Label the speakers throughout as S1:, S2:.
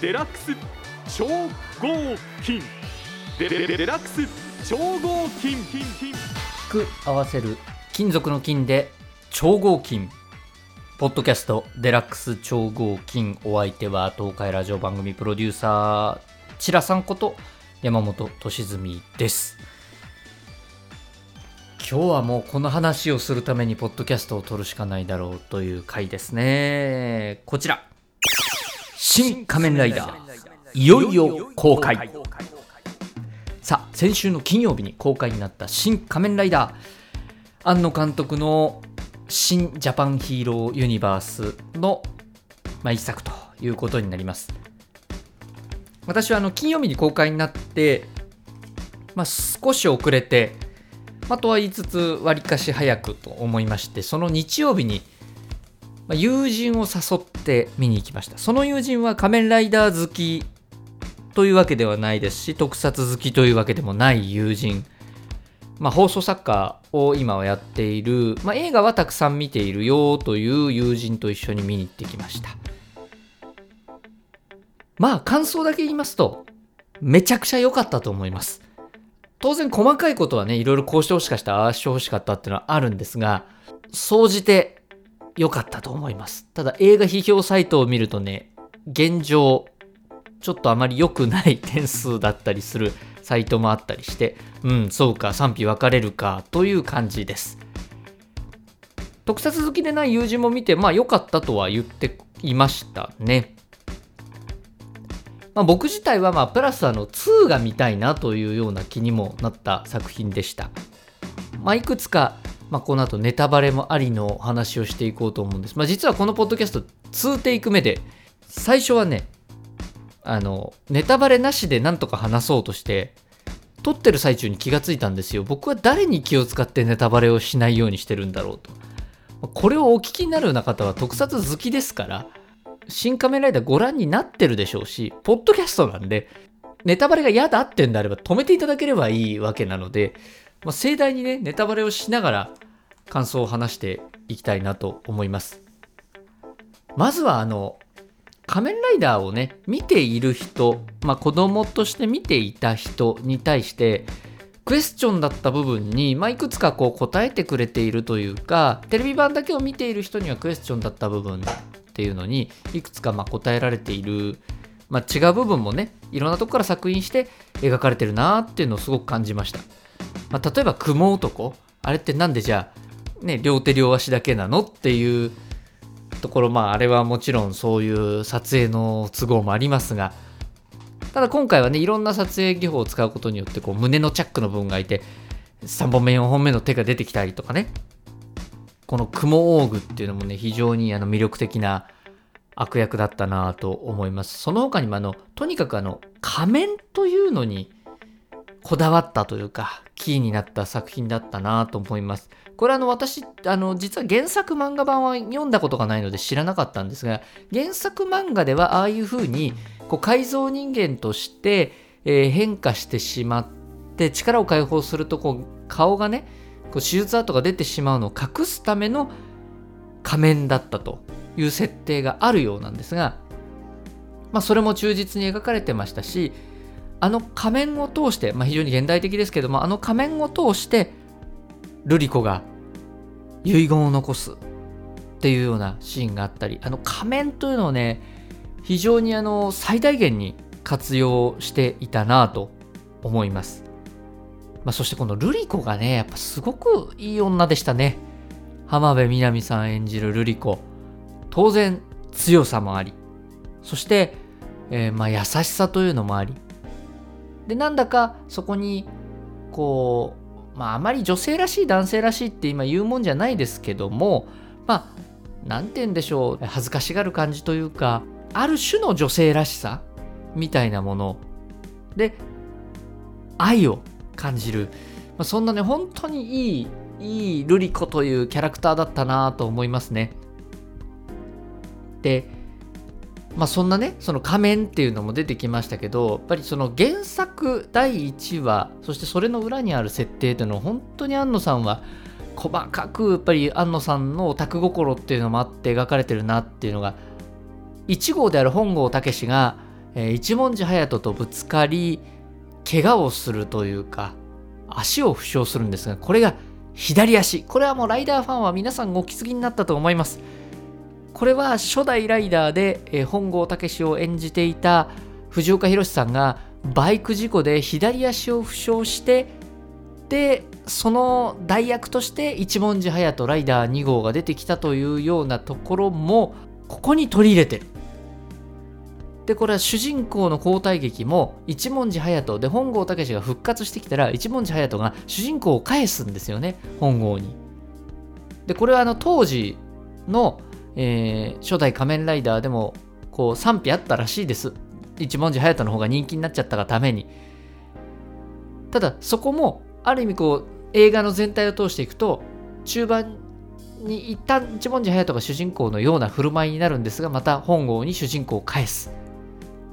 S1: デラックス超合金。デデデラックス超合金。
S2: く合わせる金属の金で超合金。ポッドキャストデラックス超合金。お相手は東海ラジオ番組プロデューサーチラさんこと山本俊純です。今日はもうこの話をするためにポッドキャストを撮るしかないだろうという回ですね。こちら。新仮面ライダー。いよいよ公開。さあ先週の金曜日に公開になった新仮面ライダー。庵野監督の新ジャパンヒーローユニバースの、まあ、一作ということになります。私はあの金曜日に公開になって、まあ、少し遅れて、まあ、とは言いつつわりかし早くと思いましてその日曜日にまあ友人を誘って見に行きました。その友人は仮面ライダー好きというわけではないですし特撮好きというわけでもない友人。まあ、放送作家を今はやっている、まあ、映画はたくさん見ているよという友人と一緒に見に行ってきました。まあ感想だけ言いますとめちゃくちゃ良かったと思います。当然細かいことはねいろいろこうしてほしかったああしてほしかったっていうのはあるんですが総じて良かったと思いますただ映画批評サイトを見るとね現状ちょっとあまり良くない点数だったりするサイトもあったりして、うん、そうか、賛否分かれるかという感じです。特撮好きでない友人も見て、まあ良かったとは言っていましたね。まあ、僕自体は、まあ、プラスあの2が見たいなというような気にもなった作品でした。まあ、いくつか、まあ、この後ネタバレもありの話をしていこうと思うんです。まあ、実はこのポッドキャスト2テイク目で、最初はね、あの、ネタバレなしでなんとか話そうとして、撮ってる最中に気がついたんですよ。僕は誰に気を使ってネタバレをしないようにしてるんだろうと。これをお聞きになるような方は特撮好きですから、新仮面ライダーご覧になってるでしょうし、ポッドキャストなんで、ネタバレが嫌だってんであれば止めていただければいいわけなので、まあ、盛大にね、ネタバレをしながら感想を話していきたいなと思います。まずはあの、仮面ライダーをね見ている人、まあ、子供として見ていた人に対してクエスチョンだった部分に、まあ、いくつかこう答えてくれているというかテレビ版だけを見ている人にはクエスチョンだった部分っていうのにいくつかま答えられている、まあ、違う部分もねいろんなとこから作品して描かれてるなっていうのをすごく感じました、まあ、例えば雲男。あれってなんでじゃあ、ね、両手両足だけなのっていうところまああれはもちろんそういう撮影の都合もありますが。ただ今回はねいろんな撮影技法を使うことによってこう胸のチャックの部分がいて3本目4本目の手が出てきたりとかね。この雲オーグっていうのもね非常にあの魅力的な悪役だったなと思います。その他にもあのとにかくあの仮面というのにこだわったというかキーになった作品だったなと思います。これあの私あの実は原作漫画版は読んだことがないので知らなかったんですが原作漫画ではああいう風にこう改造人間として、えー変化してしまって力を解放するとこう顔がねこう手術跡が出てしまうのを隠すための仮面だったという設定があるようなんですが、まあ、それも忠実に描かれてましたしあの仮面を通して、まあ、非常に現代的ですけどもあの仮面を通してルリコが遺言を残すっていうようなシーンがあったりあの仮面というのをね非常にあの最大限に活用していたなと思います、まあ、そしてこのルリコがねやっぱすごくいい女でしたね。浜辺美波さん演じるルリコ。当然強さもあり。そして、えーまあ優しさというのもあり。でなんだかそこにこうまああまり女性らしい男性らしいって今言うもんじゃないですけどもまあ何て言うんでしょう恥ずかしがる感じというかある種の女性らしさみたいなもの。で愛を感じる、まあ、そんなね本当にいいいいルリコというキャラクターだったなと思いますね。でまあそんなねその仮面っていうのも出てきましたけどやっぱりその原作第1話そしてそれの裏にある設定っていうのを本当に庵野さんは細かくやっぱり庵野さんのオタク心っていうのもあって描かれてるなっていうのが1号である本郷武が、えー一文字隼人とぶつかり怪我をするというか足を負傷するんですがこれが左足。これはもうライダーファンは皆さんお気づきになったと思います。これは初代ライダーで、えー本郷武史を演じていた藤岡弘さんがバイク事故で左足を負傷してでその代役として一文字隼人ライダー2号が出てきたというようなところもここに取り入れてる。でこれは主人公の交代劇も一文字隼人で本郷武史が復活してきたら一文字隼人が主人公を返すんですよね本郷に。でこれはあの当時の、えー初代仮面ライダーでもこう賛否あったらしいです。一文字隼人の方が人気になっちゃったがために。ただそこもある意味こう映画の全体を通していくと中盤に一旦一文字隼人が主人公のような振る舞いになるんですがまた本郷に主人公を返す。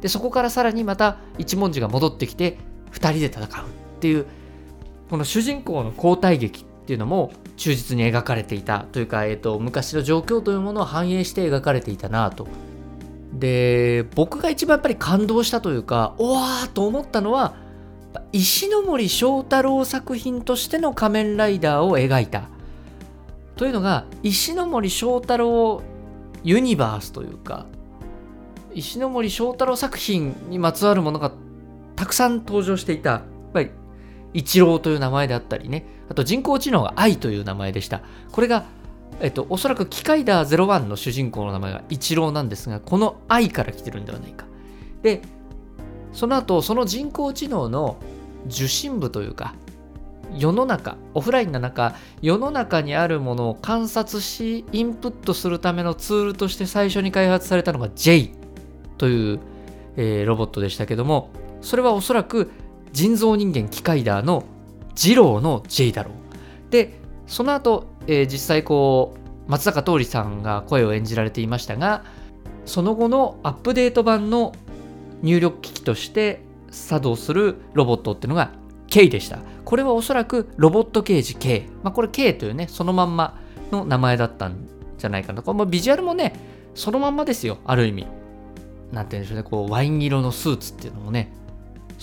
S2: でそこからさらにまた一文字が戻ってきて2人で戦うっていうこの主人公の交代劇っていうのも忠実に描かれていたというか、えー、と昔の状況というものを反映して描かれていたなと。で僕が一番やっぱり感動したというかおわーと思ったのは石森章太郎作品としての仮面ライダーを描いた。というのが石森章太郎ユニバースというか石森章太郎作品にまつわるものがたくさん登場していた。一郎という名前であったりねあと人工知能が愛という名前でしたこれがえっと、おそらく機械ダー01の主人公の名前が一郎なんですが、この愛から来てるんではないか。で、その後、その人工知能の受信部というか、世の中、オフラインの中、世の中にあるものを観察し、インプットするためのツールとして最初に開発されたのが J という、えーロボットでしたけども、それはおそらく人造人間機械ダーの二郎の J だろう。で、その後、えー実際こう松坂桃李さんが声を演じられていましたがその後のアップデート版の入力機器として作動するロボットっていうのが K でした。これはおそらくロボット刑事 K、まあ、これ K というねそのまんまの名前だったんじゃないかな。これもビジュアルもねそのまんまですよ。ある意味。なんて言うんでしょうね。こうワイン色のスーツっていうのもね。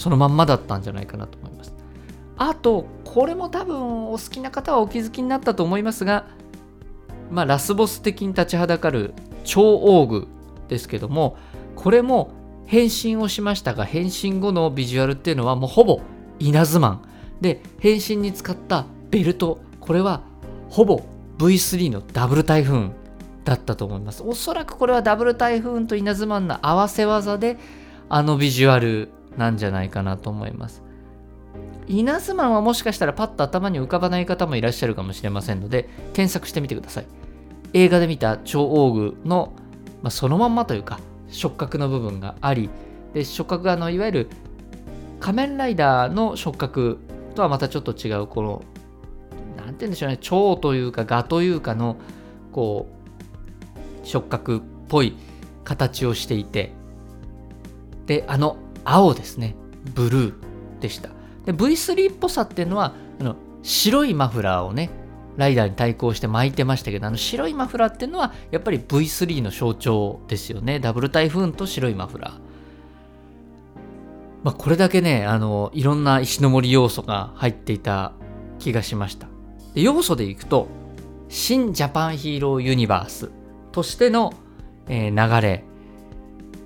S2: そのまんまだったんじゃないかなと思いますあと、これも多分お好きな方はお気づきになったと思いますが、まあ、ラスボス的に立ちはだかる超大具ですけども、これも変身をしましたが、変身後のビジュアルっていうのはもうほぼ稲妻。で、変身に使ったベルト、これはほぼ V3 のダブル台風だったと思います。おそらくこれはダブル台風と稲妻の合わせ技で、あのビジュアルなんじゃないかなと思います。稲妻はもしかしたらパッと頭に浮かばない方もいらっしゃるかもしれませんので検索してみてください映画で見た超大具の、まあ、そのまんまというか触覚の部分がありで触覚があのいわゆる仮面ライダーの触覚とはまたちょっと違うこのなんて言うんでしょうね蝶というか蛾というかのこう触覚っぽい形をしていてであの青ですね。ブルーでした。で V3 っぽさっていうのはあの白いマフラーをねライダーに対抗して巻いてましたけどあの白いマフラーっていうのはやっぱり V3 の象徴ですよね。ダブル台風と白いマフラー。まあこれだけねあのいろんな石の森要素が入っていた気がしました。で要素でいくと新ジャパンヒーローユニバースとしての、えー流れ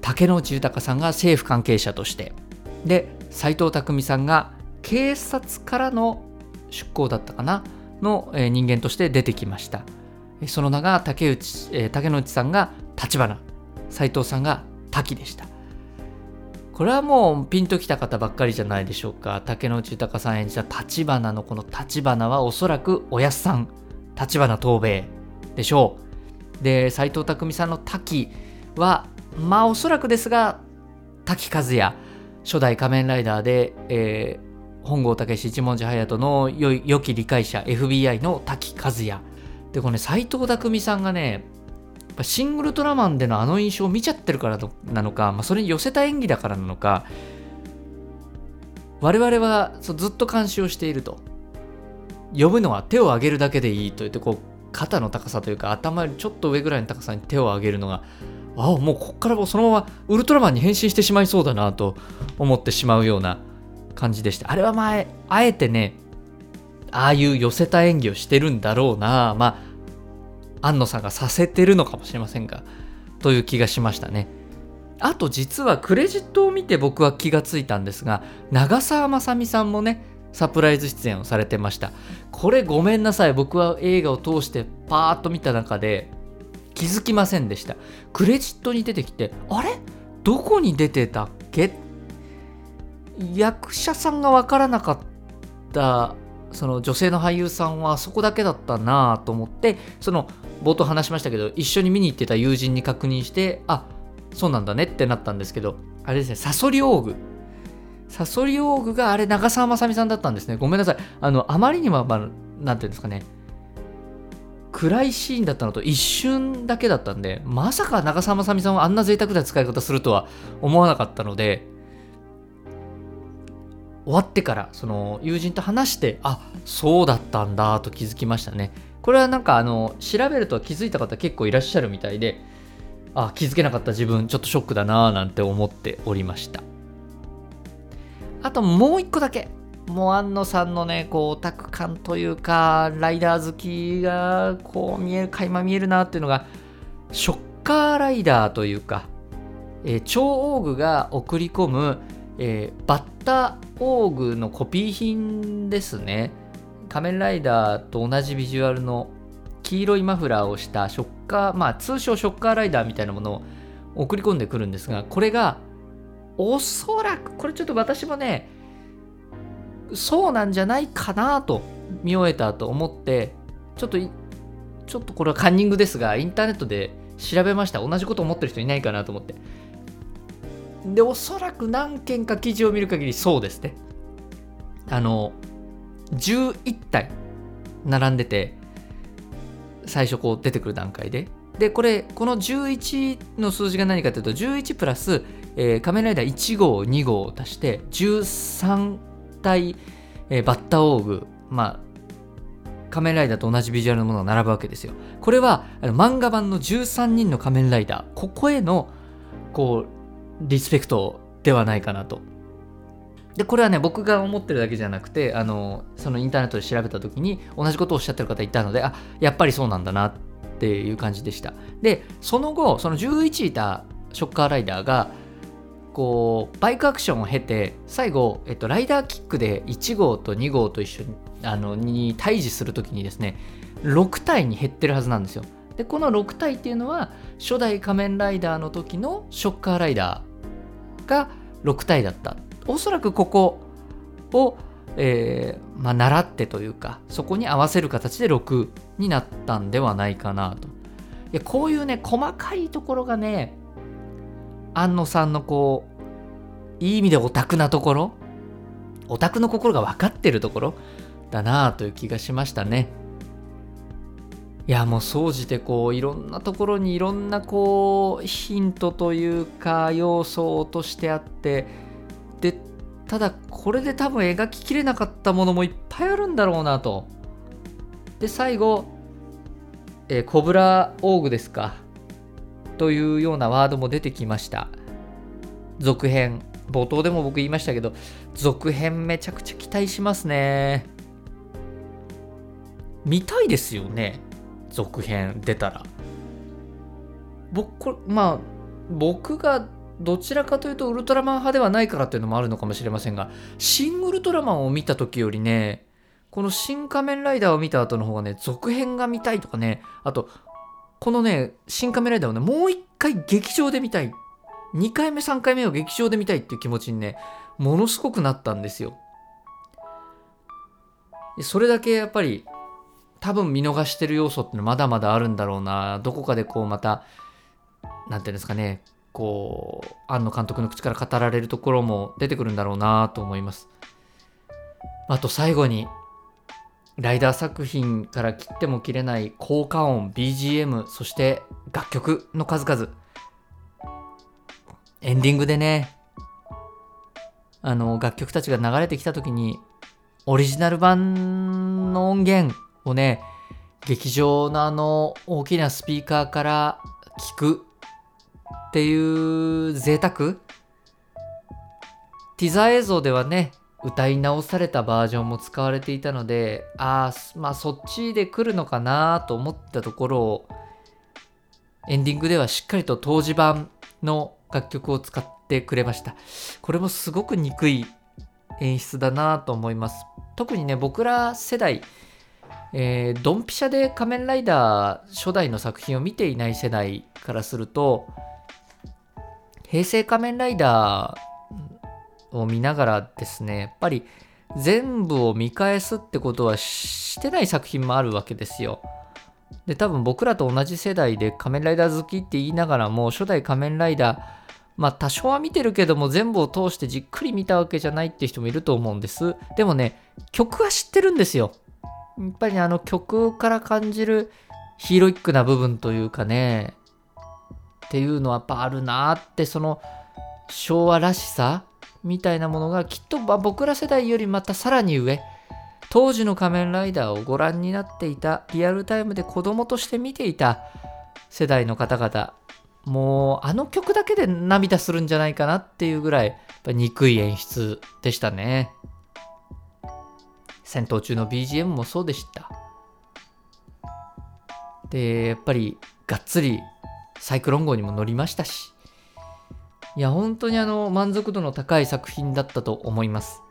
S2: 竹野内豊さんが政府関係者として。で斎藤工さんが警察からの出向だったかな？の、人間として出てきました。その名が竹内、竹野内さんが立花。斎藤さんが滝でした。これはもうピンときた方ばっかりじゃないでしょうか。竹野内豊さん演じた立花のこの立花はおそらくおやすさん。立花東兵衛でしょう。で斎藤工さんの滝はまあおそらくですが滝和也初代仮面ライダーで、えー本郷武史一文字隼人の良い良き理解者 FBI の滝和也。でこれね斎藤工さんがねシン・ウルトラマンでのあの印象を見ちゃってるからなのか、まあ、それに寄せた演技だからなのか我々はずっと監視をしていると。呼ぶのは手を挙げるだけでいいと言ってこう肩の高さというか頭よりちょっと上ぐらいの高さに手を挙げるのがあもうこっからもそのままウルトラマンに変身してしまいそうだなと思ってしまうような感じでした。あれは前あえてねああいう寄せた演技をしてるんだろうな。まあ安野さんがさせてるのかもしれませんがという気がしましたね。あと実はクレジットを見て僕は気がついたんですが長澤まさみさんもねサプライズ出演をされてました。これごめんなさい。僕は映画を通してパーッと見た中で気づきませんでした。クレジットに出てきてあれ？どこに出てたっけ？役者さんが分からなかったその女性の俳優さんはそこだけだったなと思ってその冒頭話しましたけど一緒に見に行ってた友人に確認してあそうなんだねってなったんですけどあれですねサソリオーグ。サソリオーグがあれ長澤まさみさんだったんですね。ごめんなさい。あのあまりにも、まあ、なんていうんですかね暗いシーンだったのと一瞬だけだったんでまさか長澤まさみさんはあんな贅沢な使い方するとは思わなかったので終わってからその友人と話してあそうだったんだと気づきましたね。これはなんかあの調べると気づいた方結構いらっしゃるみたいであ気づけなかった自分ちょっとショックだなぁなんて思っておりました。あともう一個だけもう安野さんのねこうオタク感というかライダー好きがこう見える垣間見えるなっていうのがショッカーライダーというか、えー、超オーグが送り込む、えー、バッタオーグのコピー品ですね。仮面ライダーと同じビジュアルの黄色いマフラーをしたショッカーまあ通称ショッカーライダーみたいなものを送り込んでくるんですがこれがおそらくこれちょっと私もねそうなんじゃないかなと見終えたと思ってちょっとちょっとこれはカンニングですがインターネットで調べました。同じこと思ってる人いないかなと思って。でおそらく何件か記事を見る限りそうですね。あの11体並んでて最初こう出てくる段階で。でこれこの11の数字が何かというと11プラス、えー、仮面ライダー1号2号を足して13体、えー、バッタオーグまあ仮面ライダーと同じビジュアルのものが並ぶわけですよ。これはあの漫画版の13人の仮面ライダーここへのこうリスペクトではないかなと。でこれはね僕が思ってるだけじゃなくてあのそのインターネットで調べた時に同じことをおっしゃってる方いたのであやっぱりそうなんだなっていう感じでした。でその後その11いたショッカーライダーがこうバイクアクションを経て最後、えっと、ライダーキックで1号と2号と一緒にあのに対峙する時にですね6体に減ってるはずなんですよ。でこの6体っていうのは初代仮面ライダーの時のショッカーライダーが6体だった。おそらくここを、えー、まあ、習ってというかそこに合わせる形で6になったんではないかなと。いやこういうね細かいところがね安野さんのこういい意味でオタクなところ？オタクの心が分かってるところ？だなあという気がしましたね。いやもう総じてこういろんなところにいろんなこうヒントというか要素を落としてあってでただこれで多分描ききれなかったものもいっぱいあるんだろうなと。で最後、えー、コブラオーグですか。というようなワードも出てきました。続編。冒頭でも僕言いましたけど続編めちゃくちゃ期待しますね。見たいですよね。続編出たら。僕まあ僕がどちらかというとウルトラマン派ではないからっていうのもあるのかもしれませんが、シン・ウルトラマンを見た時よりね、この新仮面ライダーを見た後の方がね、続編が見たいとかね、あと、このね、新仮面ライダーをね、もう一回劇場で見たい。2回目、3回目を劇場で見たいっていう気持ちにね、ものすごくなったんですよ。それだけやっぱり、多分見逃してる要素ってのまだまだあるんだろうな。どこかでこうまた、なんていうんですかね、こう庵野監督の口から語られるところも出てくるんだろうなと思いますあと最後にライダー作品から切っても切れない効果音 BGM そして楽曲の数々。エンディングでねあの楽曲たちが流れてきた時にオリジナル版の音源をね劇場のあの大きなスピーカーから聞くっていう贅沢。ティザー映像ではね歌い直されたバージョンも使われていたのでああまあそっちで来るのかなと思ったところをエンディングではしっかりと当時版の楽曲を使ってくれました。これもすごく憎い演出だなと思います。特にね僕ら世代えー、ドンピシャで仮面ライダー初代の作品を見ていない世代からすると平成仮面ライダーを見ながらですねやっぱり全部を見返すってことはしてない作品もあるわけですよ。で多分僕らと同じ世代で仮面ライダー好きって言いながらも初代仮面ライダーまあ多少は見てるけども全部を通してじっくり見たわけじゃないって人もいると思うんです。でもね曲は知ってるんですよ。やっぱりあの曲から感じるヒーロイックな部分というかね、っていうのはやっぱあるなってその昭和らしさみたいなものがきっと僕ら世代よりまたさらに上当時の仮面ライダーをご覧になっていたリアルタイムで子供として見ていた世代の方々もうあの曲だけで涙するんじゃないかなっていうぐらいやっぱ憎い演出でしたね。戦闘中の BGM もそうでした。で、やっぱりがっつりサイクロン号にも乗りましたし、いや、本当にあの満足度の高い作品だったと思います。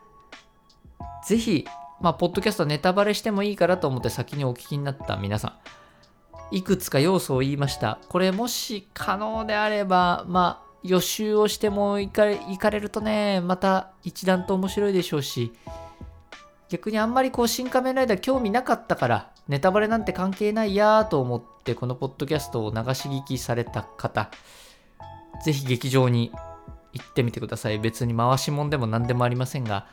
S2: ぜひ、まあ、ポッドキャストネタバレしてもいいからと思って先にお聞きになった皆さん、いくつか要素を言いました。これもし可能であれば、まあ、予習をしても行かれ行かれるとね、また一段と面白いでしょうし、逆にあんまりこう新仮面ライダー興味なかったからネタバレなんて関係ないやーと思ってこのポッドキャストを流し聞きされた方ぜひ劇場に行ってみてください。別に回し物でも何でもありませんが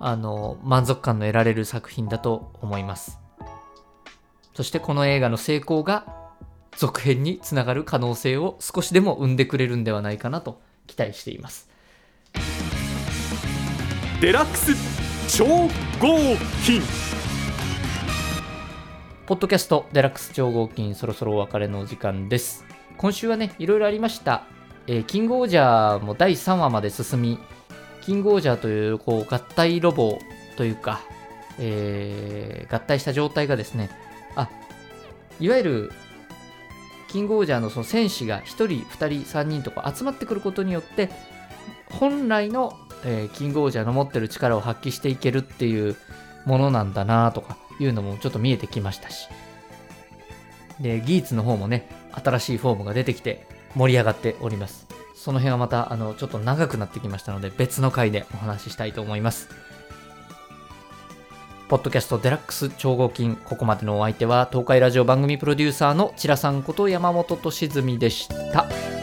S2: あの満足感の得られる作品だと思います。そしてこの映画の成功が続編につながる可能性を少しでも生んでくれるんではないかなと期待しています。
S1: デラックス超合金。
S2: ポッドキャストデラックス超合金そろそろお別れのお時間です今週はねいろいろありました、えー、キングオージャーも第3話まで進みキングオージャーというこう合体ロボというか、えー、合体した状態がですねあいわゆるキングオージャーのその戦士が1人2人3人とか集まってくることによって本来のえー、キングオージャーの持ってる力を発揮していけるっていうものなんだなとかいうのもちょっと見えてきましたし。で、ギーツの方もね、新しいフォームが出てきて盛り上がっております。その辺はまた、あの、ちょっと長くなってきましたので、別の回でお話ししたいと思います。ポッドキャストデラックス超合金、ここまでのお相手は、東海ラジオ番組プロデューサーのチラさんこと山本俊純でした。